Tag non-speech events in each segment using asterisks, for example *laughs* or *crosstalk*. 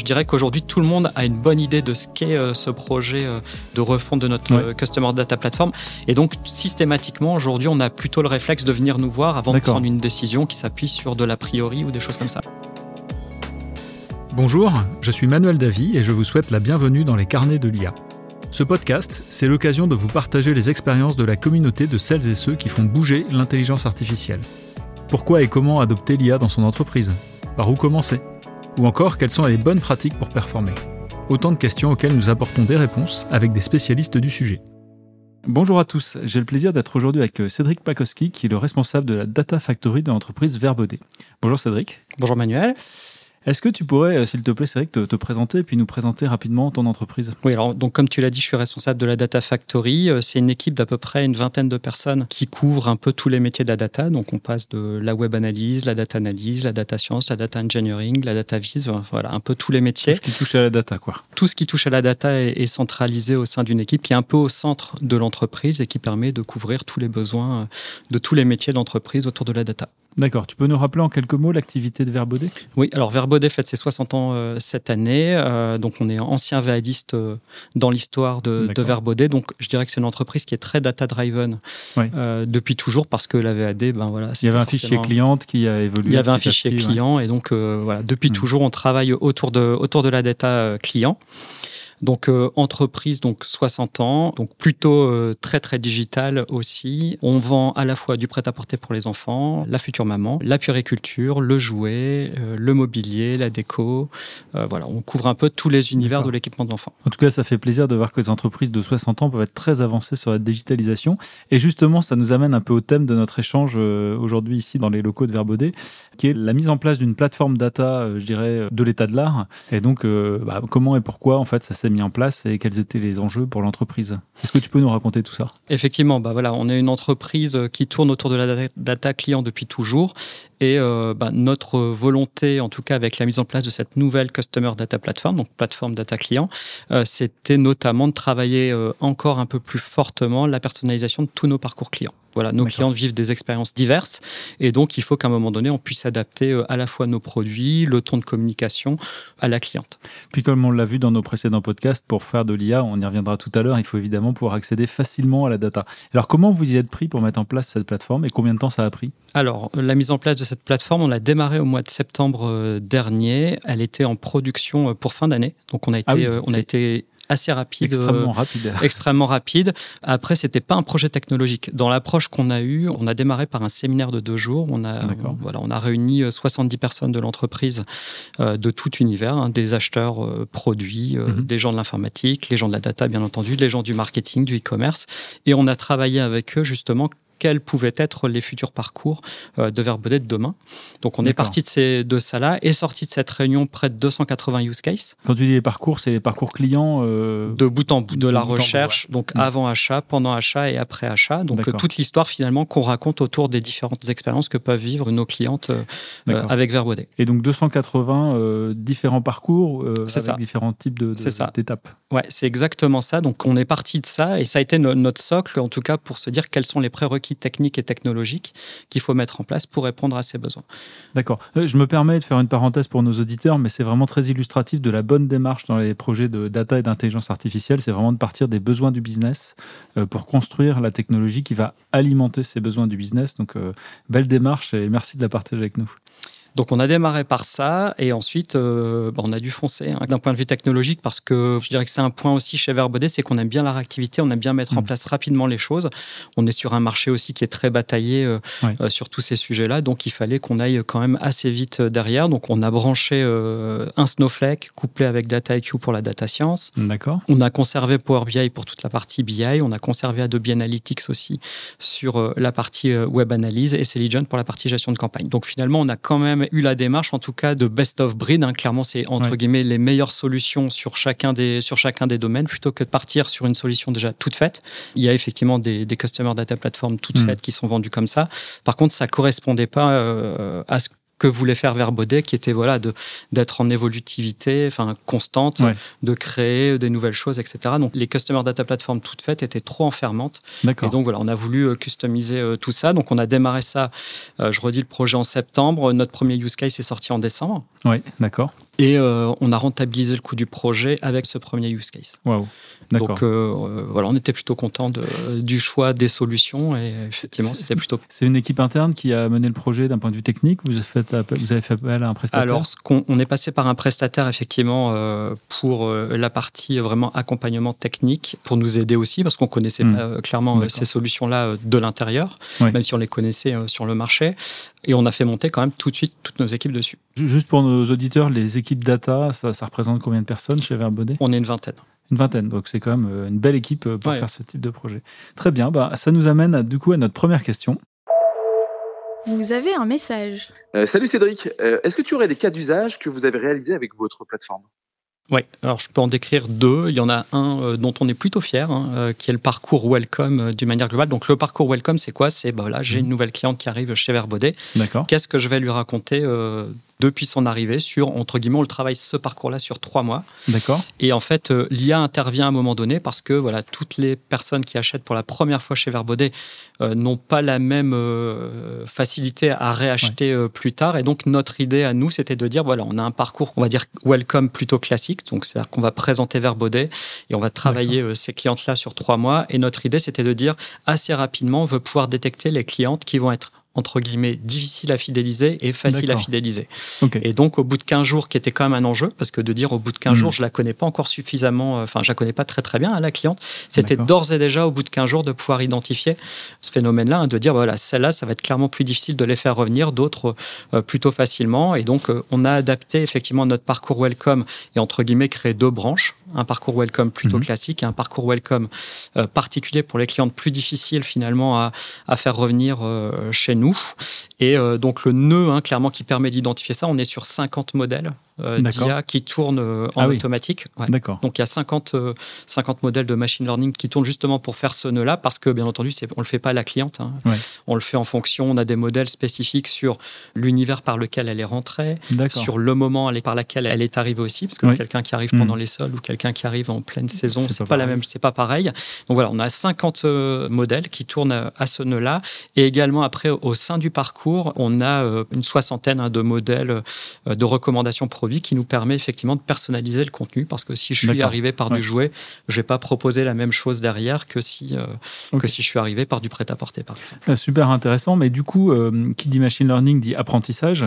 Je dirais qu'aujourd'hui, tout le monde a une bonne idée de ce qu'est euh, ce projet euh, de refonte de notre Ouais. euh, Customer Data Platform. Et donc, systématiquement, aujourd'hui, on a plutôt le réflexe de venir nous voir avant de prendre une décision qui s'appuie sur de l'a priori ou des choses comme ça. Bonjour, je suis Manuel Davy et je vous souhaite la bienvenue dans les carnets de l'IA. Ce podcast, c'est l'occasion de vous partager les expériences de la communauté de celles et ceux qui font bouger l'intelligence artificielle. Pourquoi et comment adopter l'IA dans son entreprise? Par où commencer? Ou encore, quelles sont les bonnes pratiques pour performer Autant de questions auxquelles nous apportons des réponses avec des spécialistes du sujet. Bonjour à tous, j'ai le plaisir d'être aujourd'hui avec Cédric Pakowski, qui est le responsable de la Data Factory de l'entreprise Verbaudet. Bonjour Cédric. Bonjour Manuel. Est-ce que tu pourrais, euh, s'il te plaît, Cédric, te, te présenter et puis nous présenter rapidement ton entreprise? Oui, alors donc comme tu l'as dit, je suis responsable de la Data Factory. Euh, C'est une équipe d'à peu près une vingtaine de personnes qui couvrent un peu tous les métiers de la data. Donc on passe de la web analyse, la data analyse, la data science, la data engineering, la data vis, voilà, un peu tous les métiers. Tout ce qui touche à la data, quoi. Tout ce qui touche à la data est, est centralisé au sein d'une équipe qui est un peu au centre de l'entreprise et qui permet de couvrir tous les besoins euh, de tous les métiers de l'entreprise autour de la data. D'accord. Tu peux nous rappeler en quelques mots l'activité de Verbaudet? Oui, alors Verbaudet fête ses 60 ans euh, cette année. Euh, donc, on est ancien VADiste euh, dans l'histoire de, de. Verbaudet. Donc, je dirais que c'est une entreprise qui est très data-driven Oui. depuis toujours parce que la VAD, ben voilà. Il y avait un fichier cliente qui a évolué. Il y avait un fichier ouais. client et donc voilà, depuis Mm. toujours, on travaille autour de, autour de la data client. Donc euh, entreprise, donc 60 ans, donc plutôt euh, très très digital aussi. On vend à la fois du prêt-à-porter pour les enfants, la future maman, la puériculture, le jouet, euh, le mobilier, la déco. Voilà, on couvre un peu tous les univers de l'équipement de l'enfant. En tout cas, ça fait plaisir de voir que les entreprises de 60 ans peuvent être très avancées sur la digitalisation. Et justement, ça nous amène un peu au thème de notre échange aujourd'hui ici dans les locaux de Verbaudet, qui est la mise en place d'une plateforme data, je dirais, de l'état de l'art. Et donc, bah, comment et pourquoi en fait ça s'est mis en place et quels étaient les enjeux pour l'entreprise Est-ce que tu peux nous raconter tout ça? Effectivement, bah voilà, on est une entreprise euh, qui tourne autour de la data- client depuis toujours. Et euh, bah, notre volonté, en tout cas avec la mise en place de cette nouvelle Customer Data Platform, donc plateforme data client, euh, c'était notamment de travailler encore un peu plus fortement la personnalisation de tous nos parcours clients. Voilà, nos clients vivent des expériences diverses et donc il faut qu'à un moment donné, on puisse adapter euh, à la fois nos produits, le ton de communication à la cliente. Puis comme on l'a vu dans nos précédents podcasts, pour faire de l'IA, on y reviendra tout à l'heure, il faut évidemment pouvoir accéder facilement à la data. Alors comment vous y êtes pris pour mettre en place cette plateforme et combien de temps ça a pris? Alors, la mise en place de cette plateforme, on l'a démarré au mois de septembre euh, dernier. Elle était en production euh, pour fin d'année. Donc, on a été, Ah oui, euh, on a été assez rapide. euh, Extrêmement rapide. *laughs* extrêmement rapide. Après, c'était pas un projet technologique. Dans l'approche qu'on a eue, on a démarré par un séminaire de deux jours. On a, voilà, on a réuni euh, 70 personnes de l'entreprise euh, de tout univers, hein, des acheteurs euh, produits, euh, Mhm. des gens de l'informatique, les gens de la data, bien entendu, les gens du marketing, du e-commerce. Et on a travaillé avec eux justement quels pouvaient être les futurs parcours euh, de Verbaudet de demain. Donc on est parti de, ces, de ça là et sorti de cette réunion près de 280 use cases Quand tu dis les parcours, c'est les parcours clients euh, de bout en bout de De la bout, recherche, donc Mm. avant achat, pendant achat et après achat. Donc euh, toute l'histoire finalement qu'on raconte autour des différentes expériences que peuvent vivre nos clientes euh, avec Verbaudet. Et donc 280 euh, différents parcours avec ça. différents types d'étapes. Ouais, c'est exactement ça. Donc on est parti de ça et ça a été no- notre socle en tout cas pour se dire quels sont les prérequis techniques et technologiques qu'il faut mettre en place pour répondre à ces besoins. D'accord. Euh, Je me permets de faire une parenthèse pour nos auditeurs, mais c'est vraiment très illustratif de la bonne démarche dans les projets de data et d'intelligence artificielle. C'est vraiment de partir des besoins du business euh, pour construire la technologie qui va alimenter ces besoins du business. Donc, euh, belle démarche et merci de la partager avec nous. Donc on a démarré par ça et ensuite euh, bah, on a dû foncer hein, d'un point de vue technologique parce que je dirais que c'est un point aussi chez Verbaudet, c'est qu'on aime bien la réactivité, on aime bien mettre en Mhm. place rapidement les choses. On est sur un marché aussi qui est très bataillé euh, euh, sur tous ces sujets-là, donc il fallait qu'on aille quand même assez vite derrière. Donc on a branché un Snowflake couplé avec DataIQ pour la data science. D'accord. On a conservé Power BI pour toute la partie BI, on a conservé Adobe Analytics aussi sur la partie web analyse et Selligent pour la partie gestion de campagne. Donc finalement, on a quand même eu la démarche, en tout cas, de best of breed. hein. Clairement, c'est entre Ouais. guillemets les meilleures solutions sur chacun des sur chacun des domaines, plutôt que de partir sur une solution déjà toute faite. Il y a effectivement des, des customer data platforms toutes Mm. faites qui sont vendues comme ça. Par contre, ça correspondait pas euh, à ce que voulait faire Verbaudet, qui était voilà de d'être en évolutivité, enfin constante, Ouais. de créer des nouvelles choses, etc. Donc les customer data platforms toutes faites étaient trop enfermantes. Et donc voilà, on a voulu euh, customiser euh, tout ça. Donc on a démarré ça. euh, je redis le projet en septembre. Notre premier use case est sorti en décembre. Oui, d'accord. Et on a rentabilisé le coût du projet avec ce premier use case. Wow. Donc voilà, on était plutôt content du choix des solutions et effectivement, c'était plutôt. C'est une équipe interne qui a mené le projet d'un point de vue technique. Vous avez fait appel, vous avez fait appel à un prestataire? Alors, on, est passé par un prestataire effectivement pour la partie vraiment accompagnement technique pour nous aider aussi parce qu'on connaissait hmm. clairement ces solutions-là de l'intérieur, même si on les connaissait sur le marché. Et on a fait monter quand même tout de suite toutes nos équipes dessus. Juste pour nos auditeurs, les équipes data, ça, représente combien de personnes chez Verbaudet On est une vingtaine. Une vingtaine, donc c'est quand même euh, une belle équipe euh, pour faire ce type de projet. Très bien, bah, ça nous amène du coup à notre première question. Vous avez un message. Euh, salut Cédric, est-ce que tu aurais des cas d'usage que vous avez réalisés avec votre plateforme? Oui, alors je peux en décrire deux. Il y en a un euh, dont on est plutôt fier, hein, euh, qui est le parcours Welcome euh, d'une manière globale. Donc le parcours Welcome, c'est quoi? C'est bah, là, j'ai mhm. une nouvelle cliente qui arrive chez Verbaudet. D'accord. Qu'est-ce que je vais lui raconter depuis son arrivée sur, entre guillemets, on le travaille ce parcours-là sur trois mois. D'accord. Et en fait, l'IA intervient à un moment donné parce que voilà, toutes les personnes qui achètent pour la première fois chez Verbaudet n'ont pas la même facilité à réacheter plus tard. Et donc notre idée à nous, c'était de dire voilà, on a un parcours, on va dire Welcome plutôt classique donc, c'est-à-dire qu'on va présenter Verbaudet et on va travailler euh, ces clientes-là sur trois mois. Et notre idée, c'était de dire assez rapidement, on veut pouvoir détecter les clientes qui vont être entre guillemets, difficile à fidéliser et facile à fidéliser. Et donc, au bout de 15 jours, qui était quand même un enjeu, parce que de dire au bout de 15 hmm. jours, je la connais pas encore suffisamment, euh, enfin, je la connais pas très très bien, hein, la cliente, c'était d'ores et déjà, au bout de 15 jours, de pouvoir identifier ce phénomène-là, hein, de dire, voilà, celle-là, ça va être clairement plus difficile de les faire revenir, d'autres euh, plutôt facilement. Et donc, euh, on a adapté effectivement notre parcours Welcome et entre guillemets, créé deux branches, un parcours Welcome plutôt hmm. classique et un parcours Welcome particulier pour les clientes plus difficiles finalement à, à faire revenir chez nous. Et euh, donc le nœud, hein, clairement, qui permet d'identifier ça, on est sur 50 modèles euh, d'IA qui tournent euh, en ah automatique. Donc il y a 50, 50 modèles de machine learning qui tournent justement pour faire ce nœud-là, parce que bien entendu, on ne le fait pas à la cliente. Hein. On le fait en fonction, on a des modèles spécifiques sur l'univers par lequel elle est rentrée, sur le moment par lequel elle est arrivée aussi, parce que quelqu'un qui arrive pendant hmm. les sols ou quelqu'un qui arrive en pleine saison, c'est pas, pas la même, c'est pas pareil. Donc voilà, on a 50 modèles qui tournent à ce nœud-là, et également après au sein du parcours, on a euh, une soixantaine hein, de modèles euh, de recommandations produits qui nous permet effectivement de personnaliser le contenu parce que si je suis arrivé par du jouet, je vais pas proposer la même chose derrière que si, euh, que si je suis arrivé par du prêt-à-porter par exemple. Ah, super intéressant, mais du coup, qui dit machine learning dit apprentissage.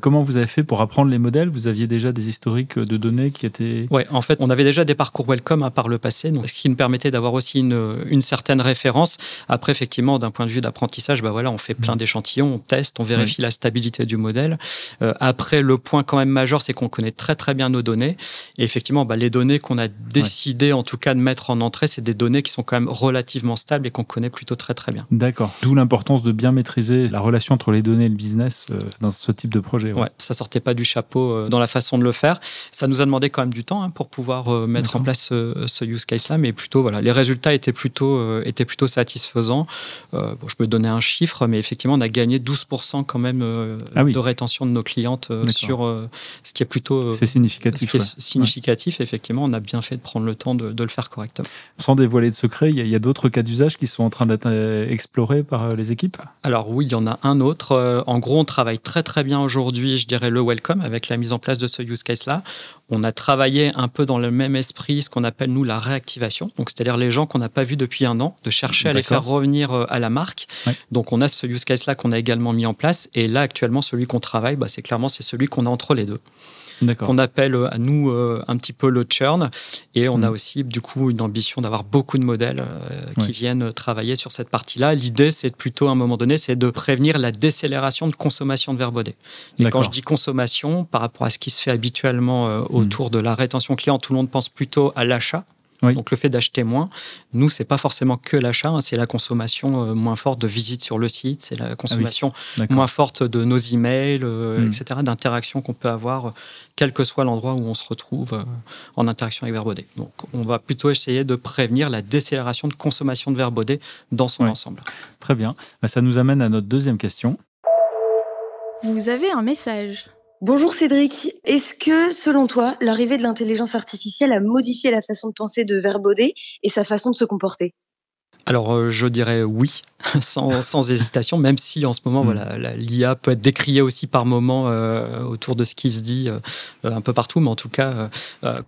comment vous avez fait pour apprendre les modèles? Vous aviez déjà des historiques de données qui étaient... Oui, en fait, on avait déjà des parcours welcome à hein, par le passé, donc, ce qui nous permettait d'avoir aussi une, une, certaine référence. Après, effectivement, d'un point de vue d'apprentissage, bah voilà, on fait plein d'échanges on teste, on vérifie la stabilité du modèle. Euh, après, le point quand même majeur, c'est qu'on connaît très très bien nos données. Et effectivement, bah, les données qu'on a décidé en tout cas de mettre en entrée, c'est des données qui sont quand même relativement stables et qu'on connaît plutôt très très bien. D'accord. D'où l'importance de bien maîtriser la relation entre les données et le business euh, dans ce type de projet. Ouais. ça sortait pas du chapeau euh, dans la façon de le faire. Ça nous a demandé quand même du temps hein, pour pouvoir mettre en place ce use case-là, mais plutôt voilà, les résultats étaient plutôt étaient plutôt satisfaisants. bon, je peux donner un chiffre, mais effectivement, on a gagné 12% quand même euh, ah de rétention de nos clientes euh, sur euh, ce qui est plutôt c'est significatif. significatif. Effectivement, on a bien fait de prendre le temps de, le faire correctement. Sans dévoiler de secret, il y a, d'autres cas d'usage qui sont en train d'être explorés par les équipes? Alors oui, il y en a un autre. En gros, on travaille très très bien aujourd'hui, je dirais, le welcome avec la mise en place de ce use case-là. On a travaillé un peu dans le même esprit, ce qu'on appelle nous la réactivation. Donc, c'est-à-dire les gens qu'on n'a pas vus depuis un an, de chercher à les faire revenir à la marque. Donc, on a ce use case-là qu'on a également mis en place. Et là, actuellement, celui qu'on travaille, bah, c'est clairement c'est celui qu'on a entre les deux qu'on appelle euh, à nous euh, un petit peu le churn. Et on a mm. aussi du coup une ambition d'avoir beaucoup de modèles euh, qui viennent travailler sur cette partie-là. L'idée, c'est plutôt à un moment donné, c'est de prévenir la décélération de consommation de verbaudet. Et quand je dis consommation, par rapport à ce qui se fait habituellement mm. autour de la rétention client, tout le monde pense plutôt à l'achat. Donc le fait d'acheter moins, nous, c'est pas forcément que l'achat, hein, c'est la consommation euh, moins forte de visites sur le site, c'est la consommation ah moins forte de nos emails, euh, hmm. etc., d'interactions qu'on peut avoir, euh, quel que soit l'endroit où on se retrouve en interaction avec Verbaudet. Donc on va plutôt essayer de prévenir la décélération de consommation de Verbaudet dans son ensemble. Très bien. Bah, ça nous amène à notre deuxième question. Vous avez un message. Bonjour Cédric, est-ce que selon toi, l'arrivée de l'intelligence artificielle a modifié la façon de penser de Verbaudet et sa façon de se comporter? Alors, euh, je dirais oui. *laughs* sans, sans, hésitation, même si en ce moment, mm. voilà, l'IA peut être décriée aussi par moments autour de ce qui se dit un peu partout, mais en tout cas,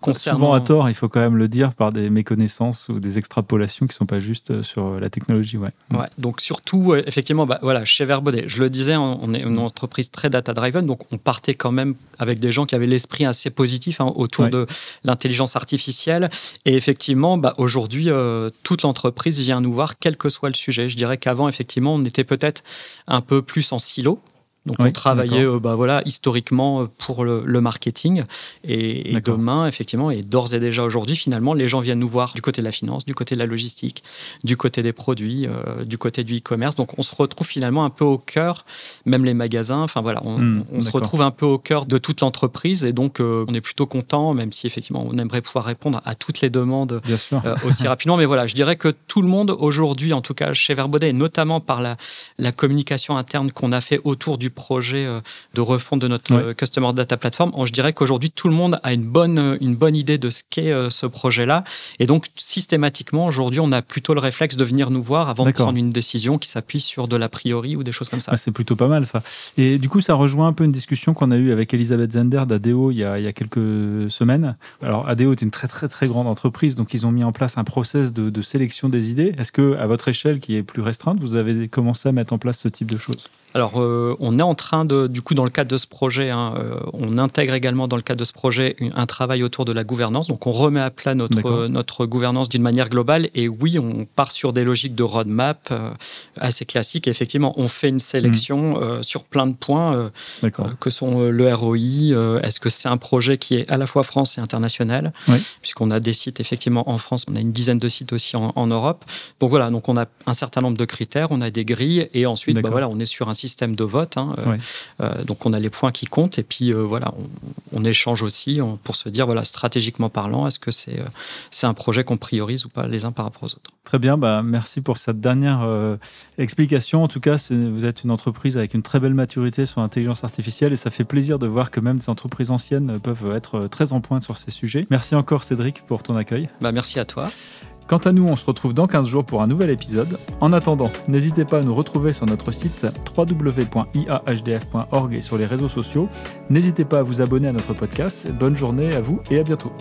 concernant... Souvent à tort, il faut quand même le dire, par des méconnaissances ou des extrapolations qui ne sont pas justes sur la technologie. Ouais. ouais donc surtout, effectivement, bah, voilà, chez Verbaudet, je le disais, on est une entreprise très data-driven, donc on partait quand même avec des gens qui avaient l'esprit assez positif hein, autour de l'intelligence artificielle. Et effectivement, bah, aujourd'hui, euh, toute l'entreprise vient nous voir, quel que soit le sujet. Je dirais qu'avant, effectivement, on était peut-être un peu plus en silo. Donc on travaillait euh, bah, voilà, historiquement euh, pour le, marketing. Et, demain, effectivement, et d'ores et déjà aujourd'hui, finalement, les gens viennent nous voir du côté de la finance, du côté de la logistique, du côté des produits, euh, du côté du e-commerce. Donc on se retrouve finalement un peu au cœur, même les magasins, enfin voilà, on, hmm, on se retrouve un peu au cœur de toute l'entreprise. Et donc on est plutôt content, même si effectivement on aimerait pouvoir répondre à toutes les demandes aussi *laughs* rapidement. Mais voilà, je dirais que tout le monde aujourd'hui, en tout cas chez Verbaudet, et notamment par la, la communication interne qu'on a fait autour du projet euh, de refonte de notre euh, Customer Data Platform, je dirais qu'aujourd'hui, tout le monde a une bonne, euh, une bonne idée de ce qu'est ce projet-là. Et donc, systématiquement, aujourd'hui, on a plutôt le réflexe de venir nous voir avant de prendre une décision qui s'appuie sur de l'a priori ou des choses comme ça. Ah, c'est plutôt pas mal, ça. Et du coup, ça rejoint un peu une discussion qu'on a eue avec Elisabeth Zender d'ADO il, y a, il y a quelques semaines. Alors, ADO est une très, très, très grande entreprise, donc ils ont mis en place un process de, de sélection des idées. Est-ce que, à votre échelle, qui est plus restreinte, vous avez commencé à mettre en place ce type de choses? Alors, on est en train de, du coup, dans le cadre de ce projet, hein, euh, on intègre également dans le cadre de ce projet un travail autour de la gouvernance. Donc, on remet à plat notre, notre gouvernance d'une manière globale. Et oui, on part sur des logiques de roadmap euh, assez classiques. Et effectivqu'on, on fait une sélection hmm. euh, sur plein de points que sont le ROI. Est-ce que c'est un projet qui est à la fois France et international? Puisqu'on a des sites effectivement en France, on a une dizaine de sites aussi en, Europe. Donc voilà, donc on a un certain nombre de critères, on a des grilles et ensuite, bah, voilà, on est sur un système de vote. Hein, euh, donc on a les points qui comptent et puis euh, voilà, on, échange aussi pour se dire voilà stratégiquement parlant, est-ce que c'est euh, c'est un projet qu'on priorise ou pas les uns par rapport aux autres. Très bien, bah merci pour cette dernière explication. En tout cas, vous êtes une entreprise avec une très belle maturité sur l'intelligence artificielle et ça fait plaisir de voir que même des entreprises anciennes peuvent être très en pointe sur ces sujets. Merci encore Cédric pour ton accueil. Bah merci à toi. Quant à nous, on se retrouve dans 15 jours pour un nouvel épisode. En attendant, n'hésitez pas à nous retrouver sur notre site www.iahdf.org et sur les réseaux sociaux. N'hésitez pas à vous abonner à notre podcast. Bonne journée à vous et à bientôt.